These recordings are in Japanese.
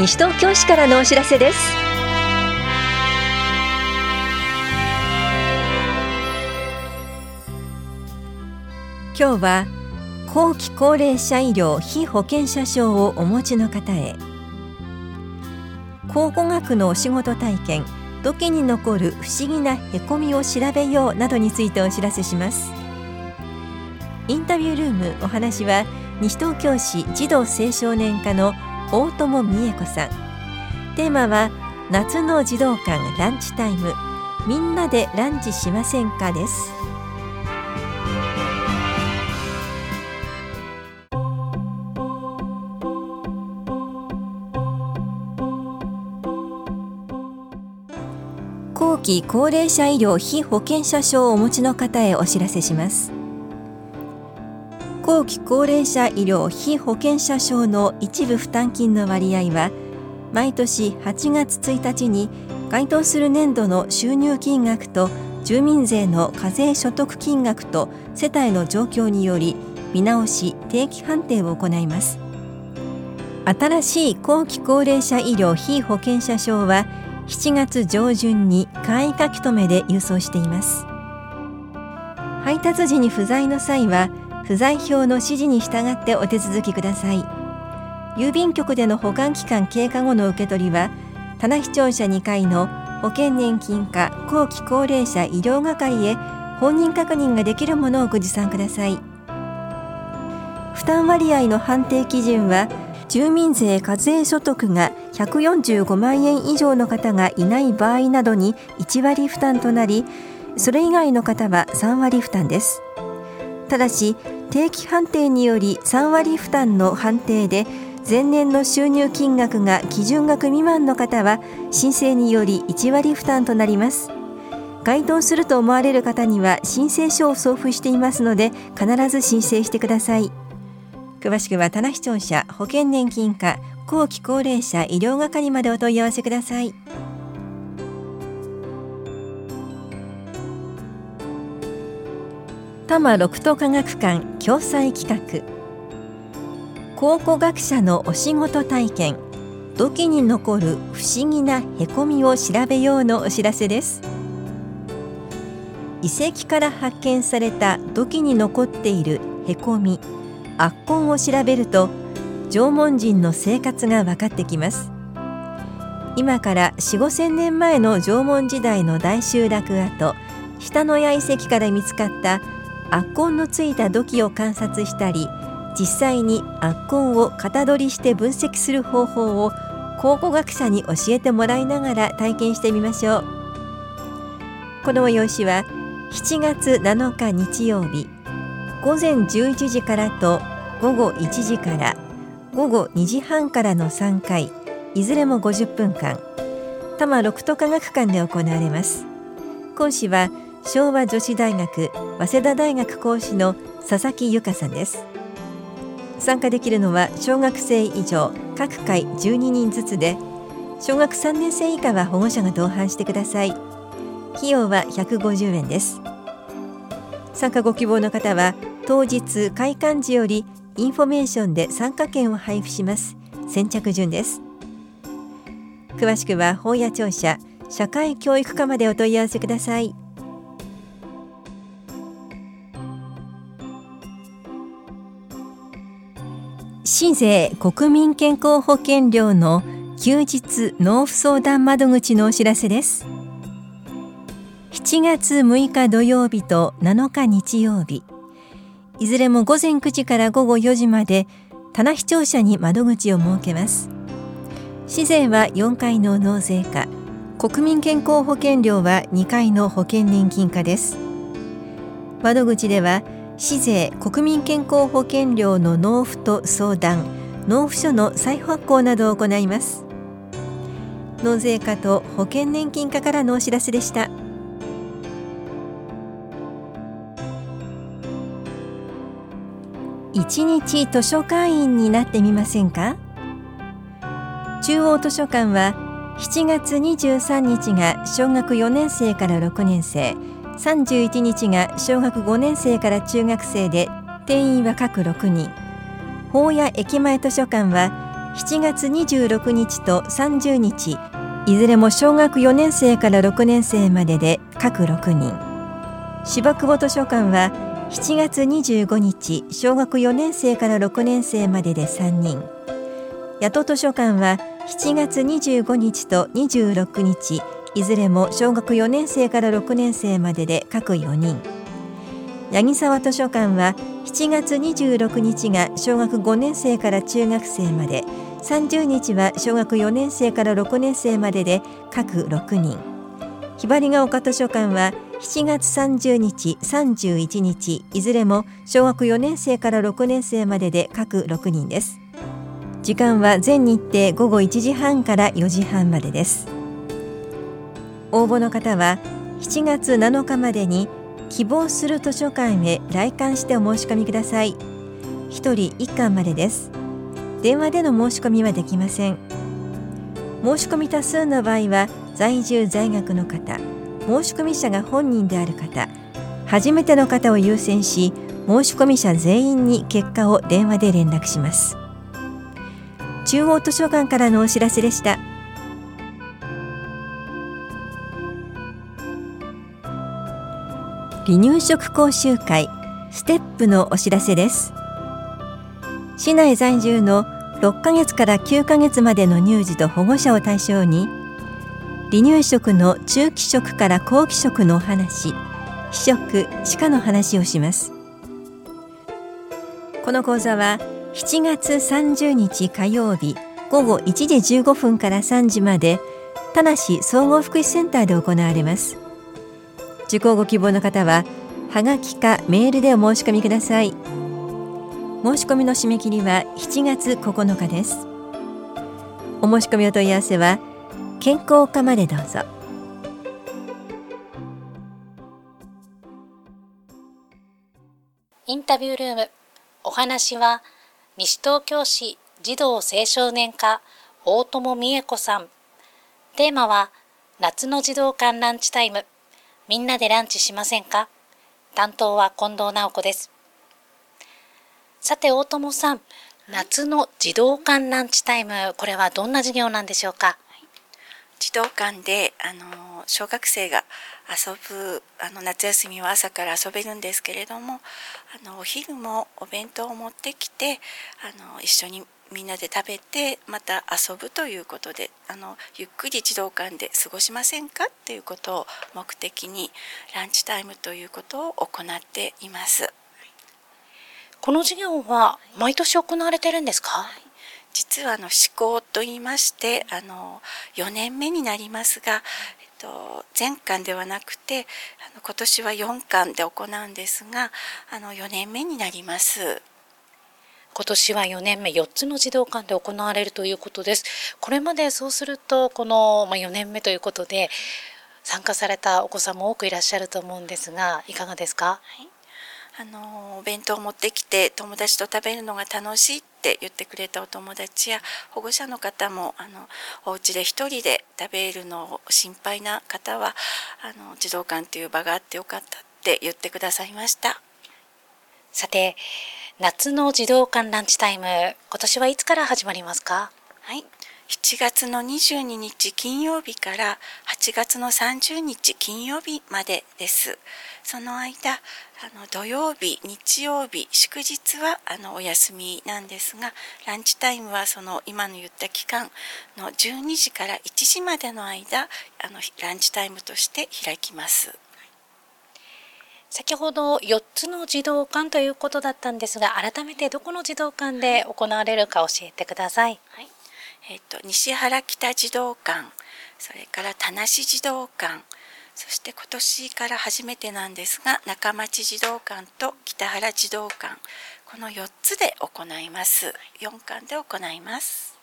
西東京市からのお知らせです。今日は後期高齢者医療非保険者証をお持ちの方へ。考古学のお仕事体験土器に残る不思議なへこみを調べようなどについてお知らせします。インタビュールームお話は西東京市児童青少年課の大友美恵子さん。テーマは夏の児童館ランチタイム。みんなでランチしませんかです。後期高齢者医療非保険者証をお持ちの方へお知らせします。後期高齢者医療非保険者証の一部負担金の割合は毎年8月1日に該当する年度の収入金額と住民税の課税所得金額と世帯の状況により見直し定期判定を行います。新しい後期高齢者医療非保険者証は7月上旬に簡易書き留めで郵送しています。配達時に不在の際は不在票の指示に従ってお手続きください。郵便局での保管期間経過後の受け取りは棚視聴者2階の保険年金課後期高齢者医療係へ本人確認ができるものをご持参ください。負担割合の判定基準は住民税課税所得が145万円以上の方がいない場合などに1割負担となりそれ以外の方は3割負担です。ただし定期判定により3割負担の判定で前年の収入金額が基準額未満の方は申請により1割負担となります。該当すると思われる方には申請書を送付していますので必ず申請してください。詳しくは棚視聴者保険年金課後期高齢者医療係までお問い合わせください。多摩六都科学館共催企画。考古学者のお仕事体験。土器に残る不思議なへこみを調べようのお知らせです。遺跡から発見された土器に残っているへこみ圧痕を調べると縄文人の生活が分かってきます。今から4 5千年前の縄文時代の大集落跡下野谷遺跡から見つかった圧痕のついた土器を観察したり実際に圧痕を型取りして分析する方法を考古学者に教えてもらいながら体験してみましょう。この催しは7月7日日曜日午前11時からと午後1時から午後2時半からの3回いずれも50分間多摩六都科学館で行われます。講師は昭和女子大学早稲田大学講師の佐々木由香さんです。参加できるのは小学生以上各回12人ずつで小学3年生以下は保護者が同伴してください。費用は150円です。参加ご希望の方は当日開館時よりインフォメーションで参加券を配布します。先着順です。詳しくは本屋庁舎社会教育課までお問い合わせください。市税国民健康保険料の休日納付相談窓口のお知らせです。7月6日土曜日と7日日曜日。いずれも午前9時から午後4時まで棚視聴者に窓口を設けます。市税は4回の納税課。国民健康保険料は2回の保険年金課です。窓口では市税国民健康保険料の納付と相談納付書の再発行などを行います。納税課と保険年金課からのお知らせでした。一日図書館員になってみませんか？中央図書館は7月23日が小学4年生から6年生。31日が小学5年生から中学生で定員は各6人。法屋駅前図書館は7月26日と30日。いずれも小学4年生から6年生までで各6人。芝久保図書館は7月25日小学4年生から6年生までで3人。八戸図書館は7月25日と26日。いずれも小学4年生から6年生までで各4人。八木沢図書館は7月26日が小学5年生から中学生まで。30日は小学4年生から6年生までで各6人。ひばりが丘図書館は7月30日31日。いずれも小学4年生から6年生までで各6人です。時間は全日程午後1時半から4時半までです。応募の方は7月7日までに希望する図書館へ来館してお申し込みください。1人1巻までです。電話での申し込みはできません。申し込み多数の場合は在住在学の方申し込み者が本人である方初めての方を優先し申し込み者全員に結果を電話で連絡します。中央図書館からのお知らせでした。離乳食講習会ステップのお知らせです。市内在住の6ヶ月から9ヶ月までの乳児と保護者を対象に離乳食の中期食から後期食のお話非食歯科の話をします。この講座は7月30日火曜日午後1時15分から3時まで田梨総合福祉センターで行われます。受講ご希望の方ははがきかメールでお申し込みください。申し込みの締め切りは7月9日です。お申し込みお問い合わせは健康課までどうぞ。インタビュールーム。お話は西東京市児童青少年課大友美恵子さん。テーマは夏の児童館ランチタイム。みんなでランチしませんか？担当は近藤直子です。さて、大友さん、夏の児童館ランチタイム、これはどんな授業なんでしょうか？児童館で、あの、小学生が遊ぶ、あの、夏休みは朝から遊べるんですけれども、あの、お昼もお弁当を持ってきて、あの、一緒にみんなで食べてまた遊ぶということであのゆっくり児童館で過ごしませんかっていうことを目的にランチタイムということを行っています。この授業は毎年行われてるんですか、はい、実はあの思考と言いましてあの4年目になりますが、えっと、全館ではなくてあの今年は4館で行うんですがあの4年目になります。今年は4年目4つの児童館で行われるということです。これまでそうするとこの4年目ということで参加されたお子さんも多くいらっしゃると思うんですがいかがですか、はい。あのお弁当を持ってきて友達と食べるのが楽しいって言ってくれたお友達や保護者の方もあのお家で一人で食べるのを心配な方はあの児童館という場があってよかったって言ってくださいました。さて夏の児童館ランチタイム、今年はいつから始まりますか？はい。7月の22日金曜日から8月の30日金曜日までです。その間、あの土曜日、日曜日、祝日はあのお休みなんですが、ランチタイムはその今の言った期間の12時から1時までの間、あのランチタイムとして開きます。先ほど4つの児童館ということだったんですが改めてどこの児童館で行われるか教えてください。はい。えーと、西原北児童館それから田無児童館そして今年から初めてなんですが中町児童館と北原児童館この4つで行います。4館で行います。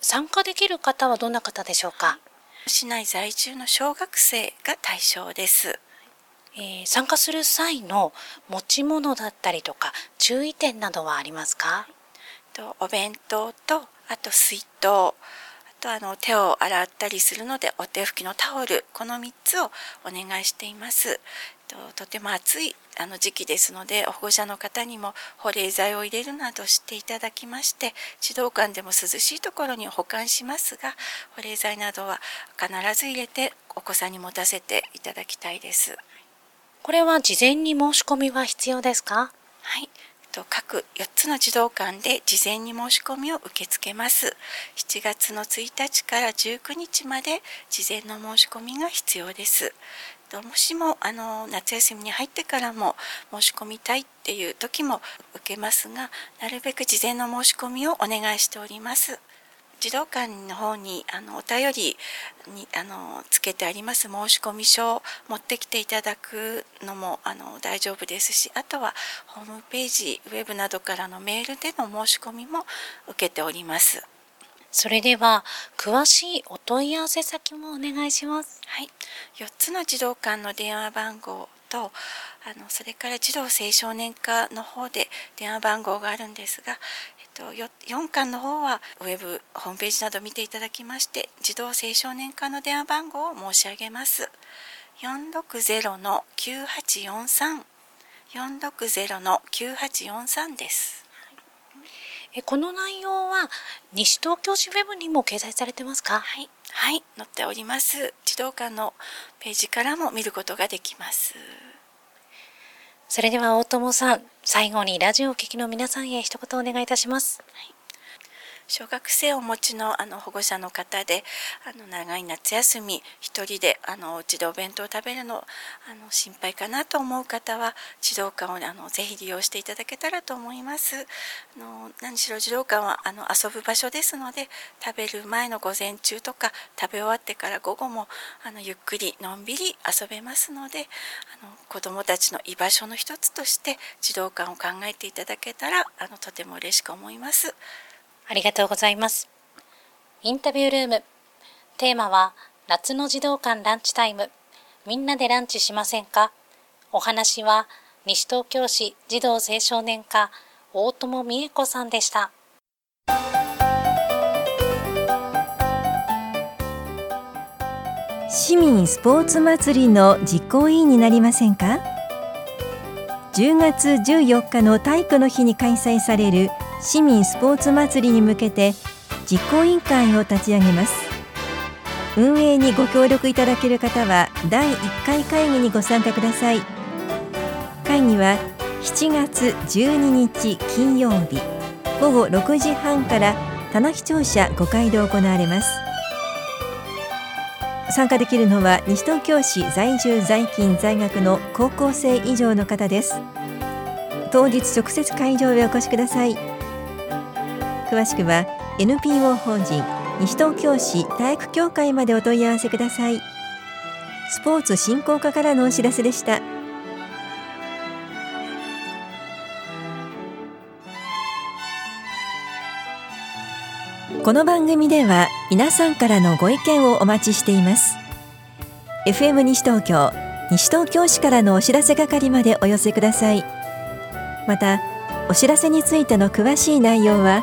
参加できる方はどんな方でしょうか？市内在住の小学生が対象ですえー、参加する際の持ち物だったりとか注意点などはありますか？とお弁当とあと水筒あとあの手を洗ったりするのでお手拭きのタオルこの3つをお願いしています。とても暑いあの時期ですので保護者の方にも保冷剤を入れるなどしていただきまして児童館でも涼しいところに保管しますが保冷剤などは必ず入れてお子さんに持たせていただきたいです。これは事前に申し込みは必要ですか？はい。各4つの児童館で事前に申し込みを受け付けます。7月の1日から19日まで事前の申し込みが必要です。もしもあの夏休みに入ってからも申し込みたいっていう時も受けますがなるべく事前の申し込みをお願いしております。児童館の方にあのお便りにあのつけてあります申込書を持ってきていただくのもあの大丈夫ですしあとはホームページウェブなどからのメールでの申し込みも受けております。それでは詳しいお問い合わせ先もお願いします。はい、4つの児童館の電話番号とあのそれから児童青少年課の方で電話番号があるんですが、と、4巻の方はウェブホームページなど見ていただきまして児童青少年課の電話番号を申し上げます。460の9843 460の9843です。この内容は西東京市ウェブにも掲載されてますか？はい、はい、載っております。児童館のページからも見ることができますそれでは大友さん最後にラジオを聴きの皆さんへ一言お願いいたします、はい。小学生をお持ちのあの保護者の方であの長い夏休み1人であのお家でお弁当を食べるのあの心配かなと思う方は児童館をあのぜひ利用していただけたらと思います。あの何しろ児童館はあの遊ぶ場所ですので食べる前の午前中とか食べ終わってから午後もあのゆっくりのんびり遊べますのであの子どもたちの居場所の一つとして児童館を考えていただけたらあのとても嬉しく思います。ありがとうございます。インタビュールーム。テーマは、夏の児童館ランチタイム。みんなでランチしませんか？お話は、西東京市児童青少年課、大友美恵子さんでした。市民スポーツ祭りの実行委員になりませんか？10月14日の体育の日に開催される市民スポーツ祭りに向けて実行委員会を立ち上げます。運営にご協力いただける方は第1回会議にご参加ください。会議は7月12日金曜日午後6時半から棚視聴者5階で行われます。参加できるのは西東京市在住在勤在学の高校生以上の方です。当日直接会場へお越しください。詳しくは NPO 法人西東京市体育協会までお問い合わせください。スポーツ振興課からのお知らせでした。この番組では皆さんからのご意見をお待ちしています。FM 西東京西東京市からのお知らせ係までお寄せください。またお知らせについての詳しい内容は